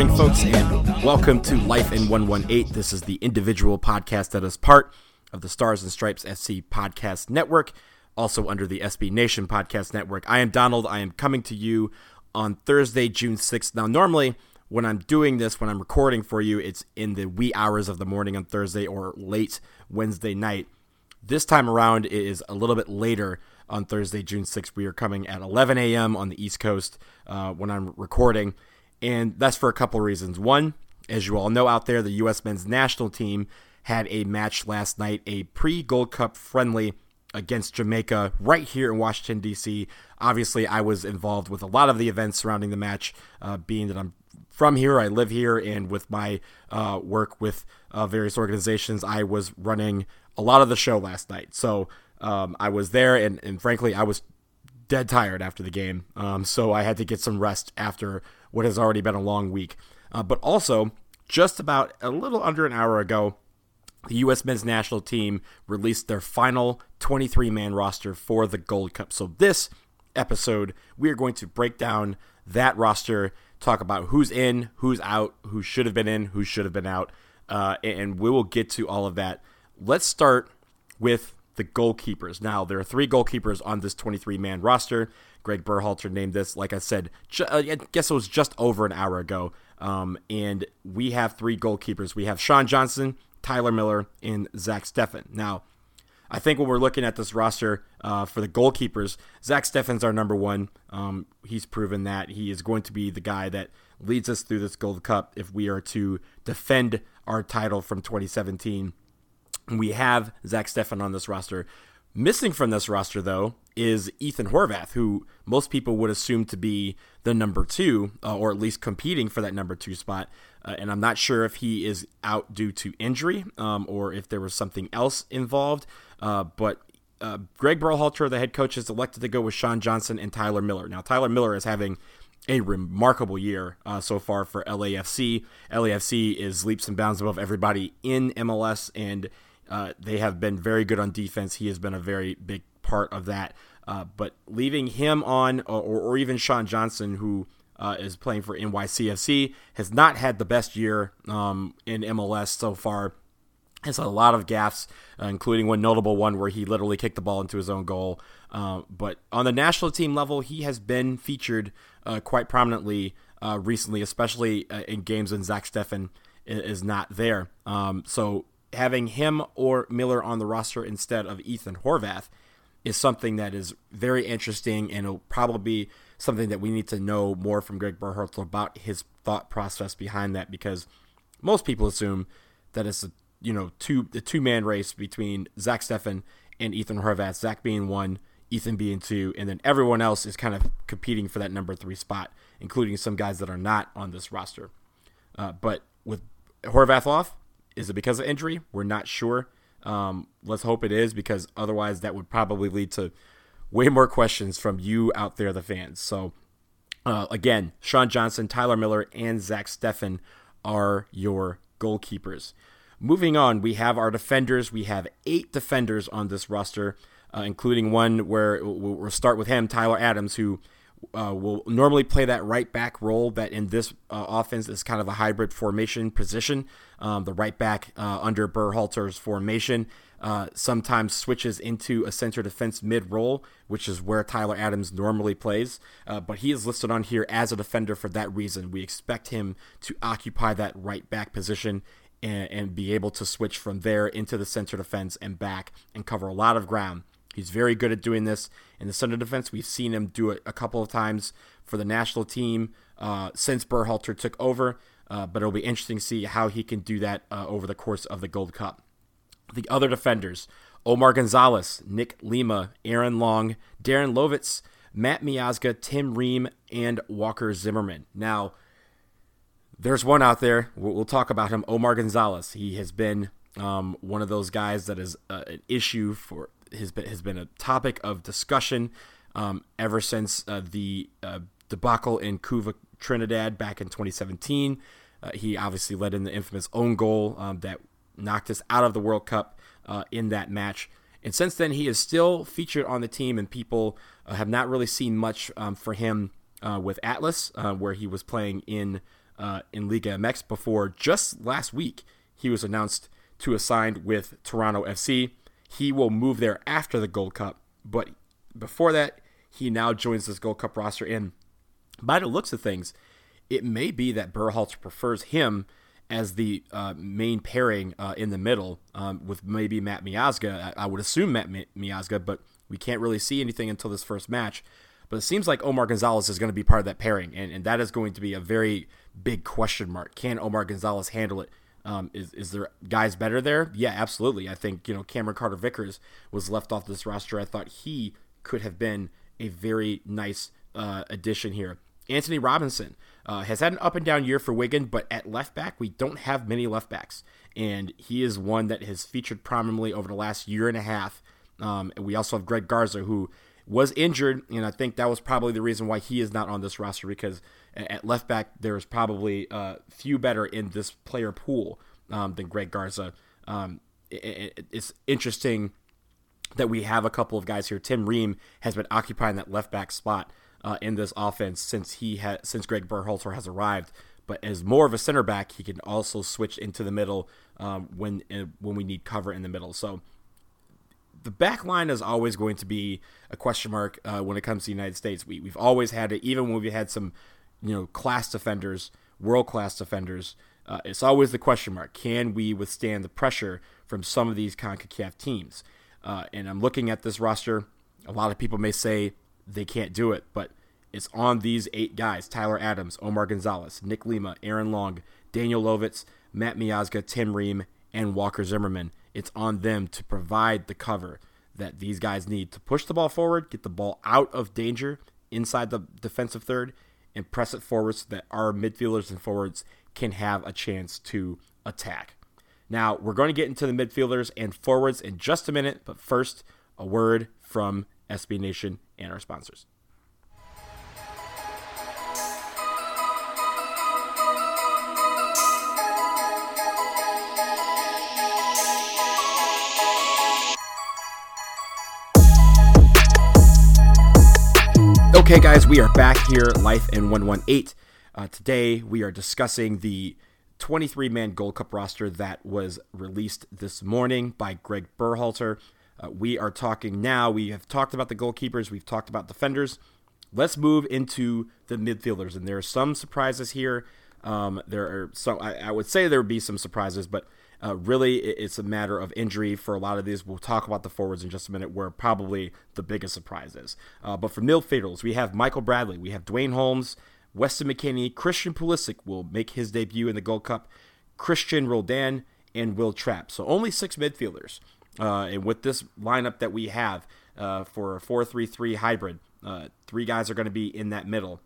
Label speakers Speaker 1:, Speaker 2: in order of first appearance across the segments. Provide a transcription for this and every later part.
Speaker 1: Morning, folks, and welcome to Life in 118. This is the individual podcast that is part of the Stars and Stripes FC Podcast Network, also under the SB Nation Podcast Network. I am Donald. I am coming to you on Thursday, June 6th. Now, normally, when I'm doing this, when I'm recording for you, it's in the wee hours of the morning on Thursday or late Wednesday night. This time around, it is a little bit later on Thursday, June 6th. We are coming at 11 a.m. on the East Coast uh, when I'm recording, and that's for a couple of reasons. One, as you all know out there, the U.S. men's national team had a match last night, a pre Gold Cup friendly against Jamaica right here in Washington, D.C. Obviously, I was involved with a lot of the events surrounding the match, uh, being that I'm from here, I live here, and with my uh, work with uh, various organizations, I was running a lot of the show last night. So um, I was there, and, and frankly, I was dead tired after the game. Um, so I had to get some rest after what has already been a long week. Uh, but also, just about a little under an hour ago, the U.S. men's national team released their final 23 man roster for the Gold Cup. So, this episode, we are going to break down that roster, talk about who's in, who's out, who should have been in, who should have been out, uh, and we will get to all of that. Let's start with the goalkeepers. Now, there are three goalkeepers on this 23 man roster. Greg Berhalter named this, like I said, ju- uh, I guess it was just over an hour ago. Um, and we have three goalkeepers. We have Sean Johnson, Tyler Miller, and Zach Steffen. Now, I think when we're looking at this roster uh, for the goalkeepers, Zach Steffen's our number one. Um, he's proven that he is going to be the guy that leads us through this Gold Cup if we are to defend our title from 2017. We have Zach Steffen on this roster. Missing from this roster, though, is Ethan Horvath, who most people would assume to be the number two, uh, or at least competing for that number two spot. Uh, and I'm not sure if he is out due to injury um, or if there was something else involved. Uh, but uh, Greg Berhalter, the head coach, has elected to go with Sean Johnson and Tyler Miller. Now, Tyler Miller is having a remarkable year uh, so far for LAFC. LAFC is leaps and bounds above everybody in MLS, and uh, they have been very good on defense. He has been a very big part of that. Uh, but leaving him on, or, or even Sean Johnson, who uh, is playing for NYCFC, has not had the best year um, in MLS so far. Has a lot of gaffes, uh, including one notable one where he literally kicked the ball into his own goal. Uh, but on the national team level, he has been featured uh, quite prominently recently, especially in games when Zach Steffen is not there. Um, so having him or Miller on the roster instead of Ethan Horvath is something that is very interesting and it'll probably be something that we need to know more from Greg Berhalter about his thought process behind that because most people assume that it's a you know two the two man race between Zach Steffen and Ethan Horvath, Zach being one, Ethan being two, and then everyone else is kind of competing for that number three spot, including some guys that are not on this roster. Uh, but with Horvath off, is it because of injury? We're not sure. Um, let's hope it is because otherwise that would probably lead to way more questions from you out there, the fans. So, uh, again, Sean Johnson, Tyler Miller, and Zach Steffen are your goalkeepers. Moving on, we have our defenders. We have eight defenders on this roster, uh, including one where we'll start with him, Tyler Adams, who uh, will normally play that right back role that in this uh, offense is kind of a hybrid formation position. Um, the right back uh, under Berhalter's formation uh, sometimes switches into a center defense mid role, which is where Tyler Adams normally plays. Uh, but he is listed on here as a defender for that reason. We expect him to occupy that right back position and be able to switch from there into the center defense and back and cover a lot of ground. He's very good at doing this in the center defense. We've seen him do it a couple of times for the national team uh, since Berhalter took over, uh, but it'll be interesting to see how he can do that uh, over the course of the Gold Cup. The other defenders Omar Gonzalez, Nick Lima, Aaron Long, Darren Lovitz, Matt Miazga, Tim Ream, and Walker Zimmerman. Now, there's one out there. We'll, we'll talk about him, Omar Gonzalez. He has been um, one of those guys that is uh, an issue for has been, has been a topic of discussion um, ever since uh, the uh, debacle in Couva Trinidad back in 2017. Uh, he obviously led in the infamous own goal um, that knocked us out of the World Cup uh, in that match. And since then, he is still featured on the team, and people uh, have not really seen much um, for him uh, with Atlas, where he was playing in in Liga MX before just last week he was announced to assign with Toronto FC. He will move there after the Gold Cup, but before that, he now joins this Gold Cup roster. And by the looks of things, it may be that Berhalter prefers him as the uh, main pairing uh, in the middle um, with maybe Matt Miazga. I, I would assume Matt Miazga, but we can't really see anything until this first match. But it seems like Omar Gonzalez is going to be part of that pairing, and, and that is going to be a very big question mark. Can Omar Gonzalez handle it? Um, is, is there guys better there? Yeah, absolutely. I think you know Cameron Carter Vickers was left off this roster. I thought he could have been a very nice uh, addition here. Antonee Robinson uh, has had an up and down year for Wigan, but at left back we don't have many left backs, and he is one that has featured prominently over the last year and a half. Um, we also have Greg Garza, who was injured, and I think that was probably the reason why he is not on this roster because at left back there's probably a uh, few better in this player pool um, than Greg Garza. Um, it, it, it's interesting that we have a couple of guys here. Tim Ream has been occupying that left back spot uh, in this offense since he had since Greg Berhalter has arrived. But as more of a center back, he can also switch into the middle um, when uh, when we need cover in the middle. So the back line is always going to be a question mark uh, when it comes to the United States. We, we've always had it, even when we had some, you know, class defenders, world class defenders. Uh, it's always the question mark: Can we withstand the pressure from some of these Concacaf teams? Uh, and I'm looking at this roster. A lot of people may say they can't do it, but it's on these eight guys: Tyler Adams, Omar Gonzalez, Nick Lima, Aaron Long, Daniel Lovitz, Matt Miazga, Tim Ream, and Walker Zimmerman it's on them to provide the cover that these guys need to push the ball forward, get the ball out of danger inside the defensive third, and press it forward so that our midfielders and forwards can have a chance to attack. Now, we're going to get into the midfielders and forwards in just a minute, but first, a word from SB Nation and our sponsors. Okay, guys, we are back here, Life in 118. Uh, today, we are discussing the 23 man Gold Cup roster that was released this morning by Greg Berhalter. Uh, we are talking now, we have talked about the goalkeepers, we've talked about defenders. Let's move into the midfielders, and there are some surprises here. Um, there are some, I, I would say there would be some surprises, but uh, really, it's a matter of injury for a lot of these. We'll talk about the forwards in just a minute, where probably the biggest surprise is. Uh, but for midfielders, we have Michael Bradley, we have Duane Holmes, Weston McKennie, Christian Pulisic will make his debut in the Gold Cup, Cristian Roldan, and Wil Trapp. So only six midfielders. Uh, and with this lineup that we have uh, for a 4 3 3 hybrid, uh, three guys are going to be in that middle.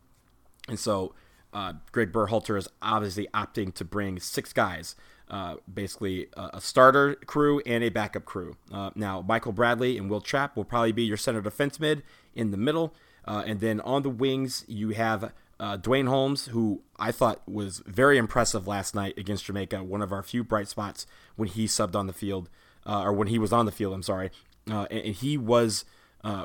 Speaker 1: And so uh, Greg Berhalter is obviously opting to bring six guys uh, basically a, starter crew and a backup crew. Uh, now, Michael Bradley and Wil Trapp will probably be your center defense mid in the middle. Uh, and then on the wings, you have uh, Duane Holmes, who I thought was very impressive last night against Jamaica, one of our few bright spots when he subbed on the field, uh, or when he was on the field, I'm sorry. and, and, he was.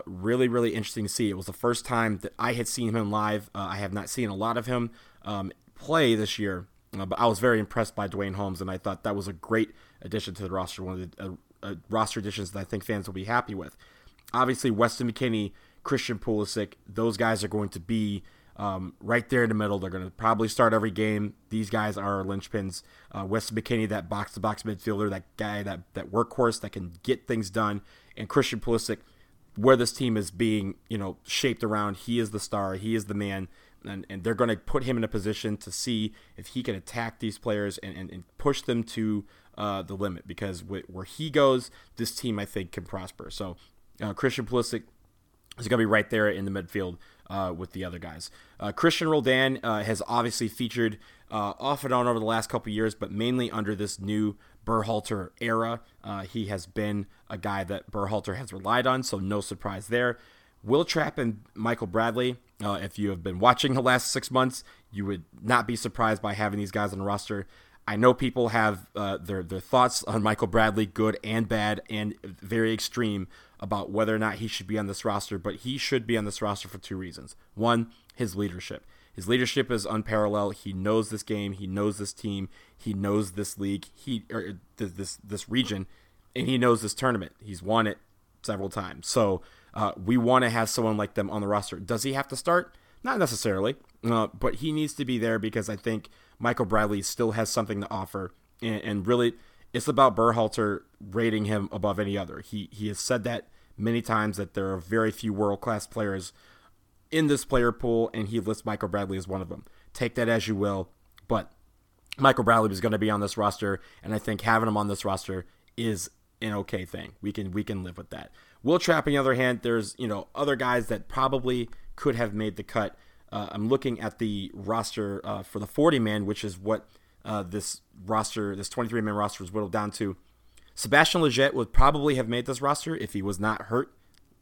Speaker 1: Really, really interesting to see. It was the first time that I had seen him live. I have not seen a lot of him um, play this year, uh, but I was very impressed by Duane Holmes, and I thought that was a great addition to the roster. One of the uh, uh, roster additions that I think fans will be happy with. Obviously, Weston McKennie, Christian Pulisic, those guys are going to be um, right there in the middle. They're going to probably start every game. These guys are linchpins. Uh, Weston McKennie, that box to box midfielder, that guy, that that workhorse that can get things done, and Christian Pulisic, where this team is being you know shaped around. He is the star. He is the man and, and they're going to put him in a position to see if he can attack these players and, and, and push them to uh, the limit because where he goes, this team I think can prosper. So uh, Christian Pulisic is going to be right there in the midfield uh, with the other guys. Uh, Cristian Roldan uh, has obviously featured uh, off and on over the last couple years, but mainly under this new Berhalter era. he has been a guy that Berhalter has relied on, so no surprise there. Wil Trapp and Michael Bradley uh, if you have been watching the last six months, you would not be surprised by having these guys on the roster. I know people have uh, their their thoughts on Michael Bradley, good and bad, and very extreme about whether or not he should be on this roster. But he should be on this roster for two reasons. One, his leadership. His leadership is unparalleled. He knows this game. He knows this team. He knows this league. He or this this region, and he knows this tournament. He's won it several times. So uh, we want to have someone like them on the roster. Does he have to start? Not necessarily, uh, but he needs to be there because I think Michael Bradley still has something to offer, and, and really, it's about Berhalter rating him above any other. He he has said that many times that there are very few world class players in this player pool, and he lists Michael Bradley as one of them. Take that as you will, but Michael Bradley was going to be on this roster, and I think having him on this roster is an okay thing. We can we can live with that. Wil Trapp, on the other hand, there's you know other guys that probably could have made the cut. Uh, I'm looking at the roster uh, for the 40 man, which is what uh, this roster, this 23 man roster, was whittled down to. Sebastian Lletget would probably have made this roster if he was not hurt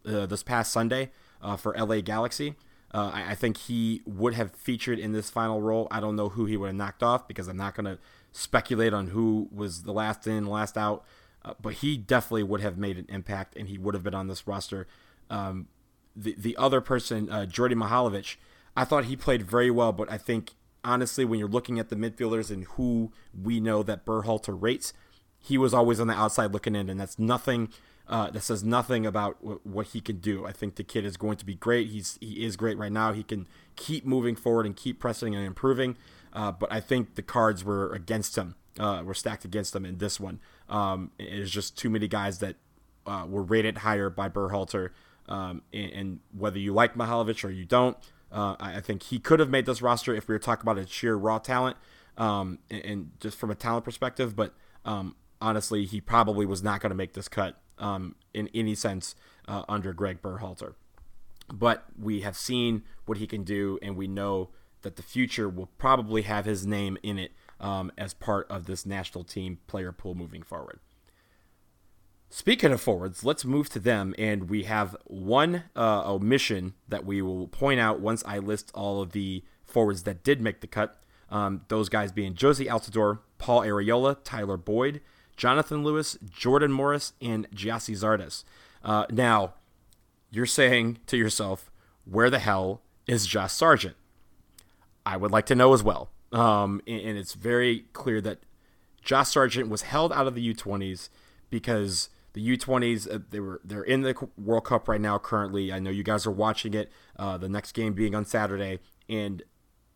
Speaker 1: uh, this past Sunday uh, for LA Galaxy. Uh, I, I, think he would have featured in this final role. I don't know who he would have knocked off because I'm not going to speculate on who was the last in, last out. Uh, but he definitely would have made an impact, and he would have been on this roster. Um, the the other person, uh, Djordje Mihailovic, I thought he played very well, but I think honestly, when you're looking at the midfielders and who we know that Berhalter rates, he was always on the outside looking in, and that's nothing. Uh, that says nothing about w- what he can do. I think the kid is going to be great. He's he is great right now. He can keep moving forward and keep pressing and improving. Uh, but I think the cards were against him. Uh, were stacked against him in this one. Um, it's just too many guys that uh, were rated higher by Berhalter. Um, and, and, whether you like Mihailovic or you don't, uh, I, I, think he could have made this roster if we were talking about a sheer raw talent um, and, and, just from a talent perspective. But um, honestly, he probably was not going to make this cut um, in any sense uh, under Greg Berhalter. But we have seen what he can do, and we know that the future will probably have his name in it um, as part of this national team player pool moving forward. Speaking of forwards, let's move to them, and we have one uh, omission that we will point out once I list all of the forwards that did make the cut. Um, those guys being Jozy Altidore, Paul Arriola, Tyler Boyd, Jonathan Lewis, Jordan Morris, and Gyasi Zardes. Uh, now, you're saying to yourself, where the hell is Josh Sargent? I would like to know as well. Um, and, and, it's very clear that Josh Sargent was held out of the U20s because the U20s uh, they were they're in the World Cup right now. Currently, I know you guys are watching it. Uh, the next game being on Saturday, and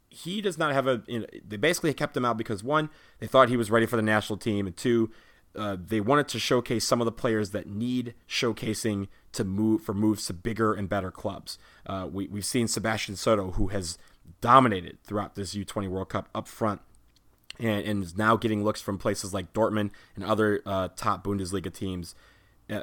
Speaker 1: he does not have a. You know, they basically kept him out because one, they thought he was ready for the national team, and two, uh, they wanted to showcase some of the players that need showcasing to move for moves to bigger and better clubs. Uh, we, we've seen Sebastian Soto, who has dominated throughout this U20 World Cup up front and, and is now getting looks from places like Dortmund and other uh, top Bundesliga teams. Uh,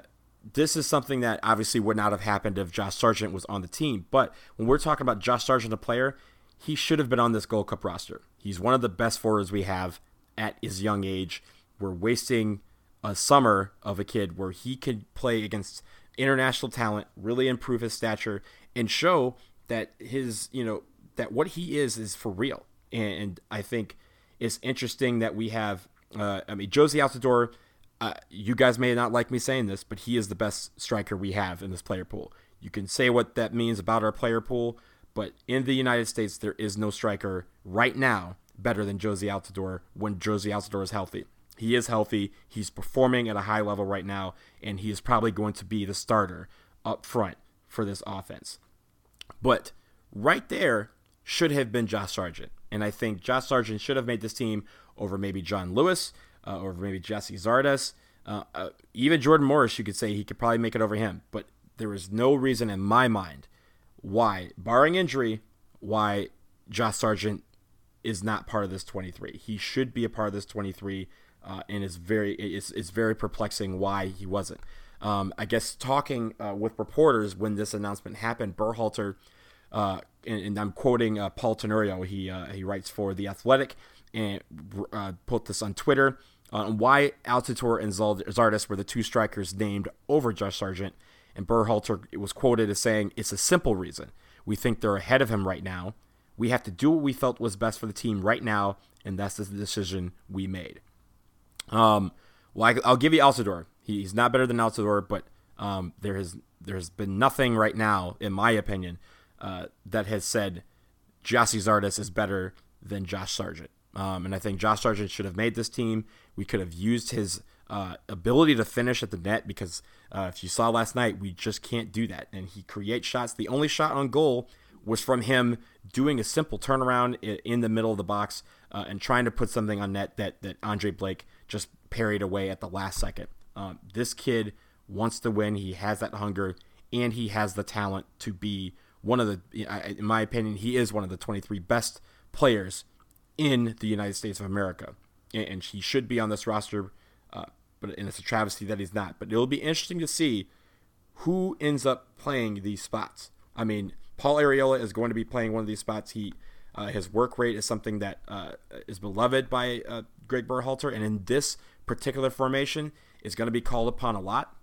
Speaker 1: this is something that obviously would not have happened if Josh Sargent was on the team. But when we're talking about Josh Sargent, a player, he should have been on this Gold Cup roster. He's one of the best forwards we have at his young age. We're wasting a summer of a kid where he could play against international talent, really improve his stature, and show that his, you know, that what he is is for real. And I think it's interesting that we have, uh, I mean, Jozy Altidore. Uh, you guys may not like me saying this, but he is the best striker we have in this player pool. You can say what that means about our player pool, but in the United States, there is no striker right now better than Jozy Altidore when Jozy Altidore is healthy. He is healthy. He's performing at a high level right now, and he is probably going to be the starter up front for this offense. But right there, should have been Josh Sargent. And I think Josh Sargent should have made this team over maybe John Lewis, uh, over maybe Gyasi Zardes. Uh, uh, even Jordan Morris, you could say he could probably make it over him. But there is no reason in my mind why, barring injury, why Josh Sargent is not part of this 23. He should be a part of this 23, uh, and it's very it's, it's very perplexing why he wasn't. Um, I guess talking uh, with reporters when this announcement happened, Berhalter – uh, and, and, I'm quoting uh, Paul Tenorio. He uh, he writes for the Athletic and uh, put this on Twitter on why Altidore and Zardes were the two strikers named over Josh Sargent. And Berhalter was quoted as saying, "It's a simple reason. We think they're ahead of him right now. We have to do what we felt was best for the team right now, and that's the decision we made." Um, well, I, will give you Altidore. He's not better than Altidore, but um, there has there's been nothing right now, in my opinion, uh, that has said Gyasi Zardes is better than Josh Sargent. Um, and I think Josh Sargent should have made this team. We could have used his uh, ability to finish at the net because uh, if you saw last night, we just can't do that. And he creates shots. The only shot on goal was from him doing a simple turnaround in the middle of the box uh, and trying to put something on net that, that Andre Blake just parried away at the last second. Um, this kid wants to win. He has that hunger and he has the talent to be one of the, in my opinion, he is one of the 23 best players in the United States of America. And he should be on this roster, uh, but and it's a travesty that he's not. But it'll be interesting to see who ends up playing these spots. I mean, Paul Arriola is going to be playing one of these spots. He uh, his work rate is something that uh, is beloved by uh, Greg Berhalter, and in this particular formation, is going to be called upon a lot.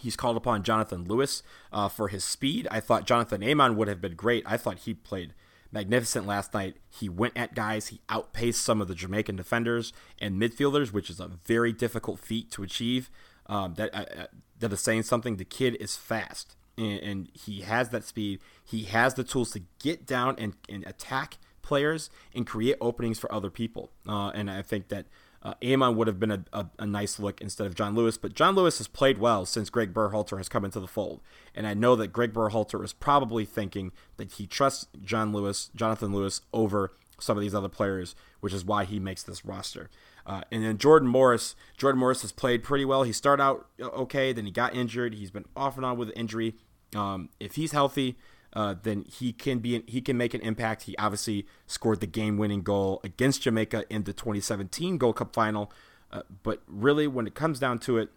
Speaker 1: He's called upon Jonathan Lewis uh, for his speed. I thought Jonathan Amon would have been great. I thought he played magnificent last night. He went at guys. He outpaced some of the Jamaican defenders and midfielders, which is a very difficult feat to achieve. Um, that uh, uh that is saying something. The kid is fast, and, and, he has that speed. He has the tools to get down and, and attack players and create openings for other people. Uh, and I think that uh, Amon would have been a, a, a, nice look instead of John Lewis, but John Lewis has played well since Greg Berhalter has come into the fold, and I know that Greg Berhalter is probably thinking that he trusts John Lewis, Jonathan Lewis, over some of these other players, which is why he makes this roster. Uh, and then Jordan Morris, Jordan Morris has played pretty well. He started out uh, okay, then he got injured. He's been off and on with injury. Um, if he's healthy, uh, then he can be he can make an impact. He obviously scored the game-winning goal against Jamaica in the 2017 Gold Cup final. Uh, but really, when it comes down to it,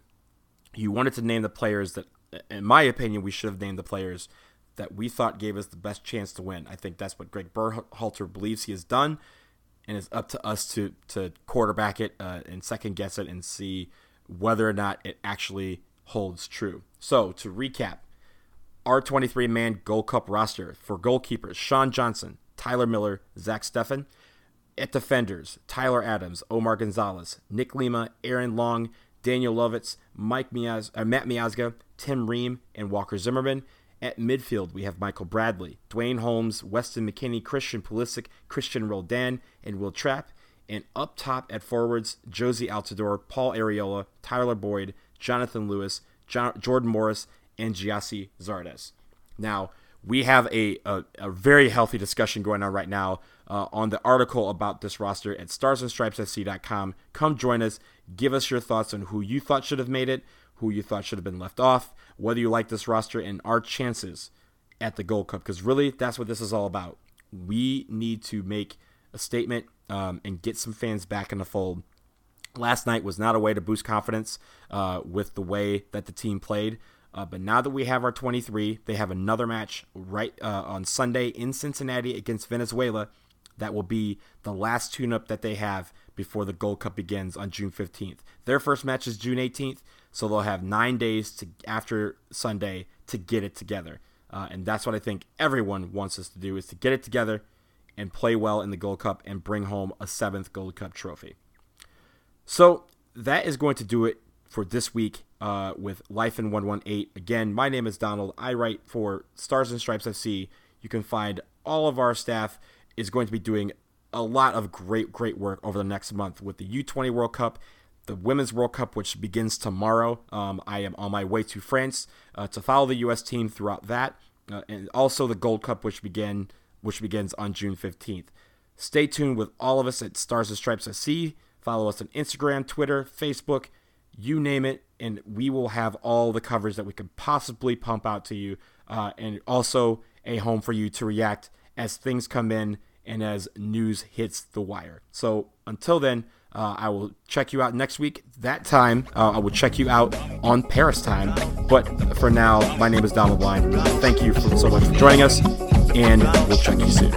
Speaker 1: you wanted to name the players that, in my opinion, we should have named the players that we thought gave us the best chance to win. I think that's what Greg Berhalter believes he has done, and it's up to us to to quarterback it uh, and second guess it and see whether or not it actually holds true. So to recap, our 23 man Gold Cup roster for goalkeepers Sean Johnson, Tyler Miller, Zach Steffen. At defenders, Tyler Adams, Omar Gonzalez, Nick Lima, Aaron Long, Daniel Lovitz, Mike Miaz, uh, Matt Miazga, Tim Ream, and Walker Zimmerman. At midfield, we have Michael Bradley, Duane Holmes, Weston McKennie, Christian Pulisic, Cristian Roldan, and Wil Trapp. And up top at forwards, Jozy Altidore, Paul Arriola, Tyler Boyd, Jonathan Lewis, John, Jordan Morris, and Gyasi Zardes. Now, we have a, a, a, very healthy discussion going on right now uh, on the article about this roster at starsandstripesfc.com. Come join us. Give us your thoughts on who you thought should have made it, who you thought should have been left off, whether you like this roster, and our chances at the Gold Cup. Because really, that's what this is all about. We need to make a statement um, and get some fans back in the fold. Last night was not a way to boost confidence uh, with the way that the team played. Uh, but now that we have our 23, they have another match right uh, on Sunday in Cincinnati against Venezuela. That will be the last tune up that they have before the Gold Cup begins on June 15th. Their first match is June 18th, so they'll have nine days to after Sunday to get it together. Uh, and that's what I think everyone wants us to do is to get it together and play well in the Gold Cup and bring home a seventh Gold Cup trophy. So that is going to do it for this week uh, with Life in 118. Again, my name is Donald. I write for Stars and Stripes FC. You can find all of our staff is going to be doing a lot of great, great work over the next month with the U20 World Cup, the Women's World Cup, which begins tomorrow. Um, I am on my way to France uh, to follow the U.S. team throughout that, uh, and also the Gold Cup, which begin which begins on June 15th. Stay tuned with all of us at Stars and Stripes FC. Follow us on Instagram, Twitter, Facebook you name it, and we will have all the coverage that we could possibly pump out to you, uh, and also a home for you to react as things come in and as news hits the wire. So until then, uh, I will check you out next week. That time, uh, I will check you out on Paris time. But for now, my name is Donald Wine. Thank you for, so much for joining us, and we'll check you soon.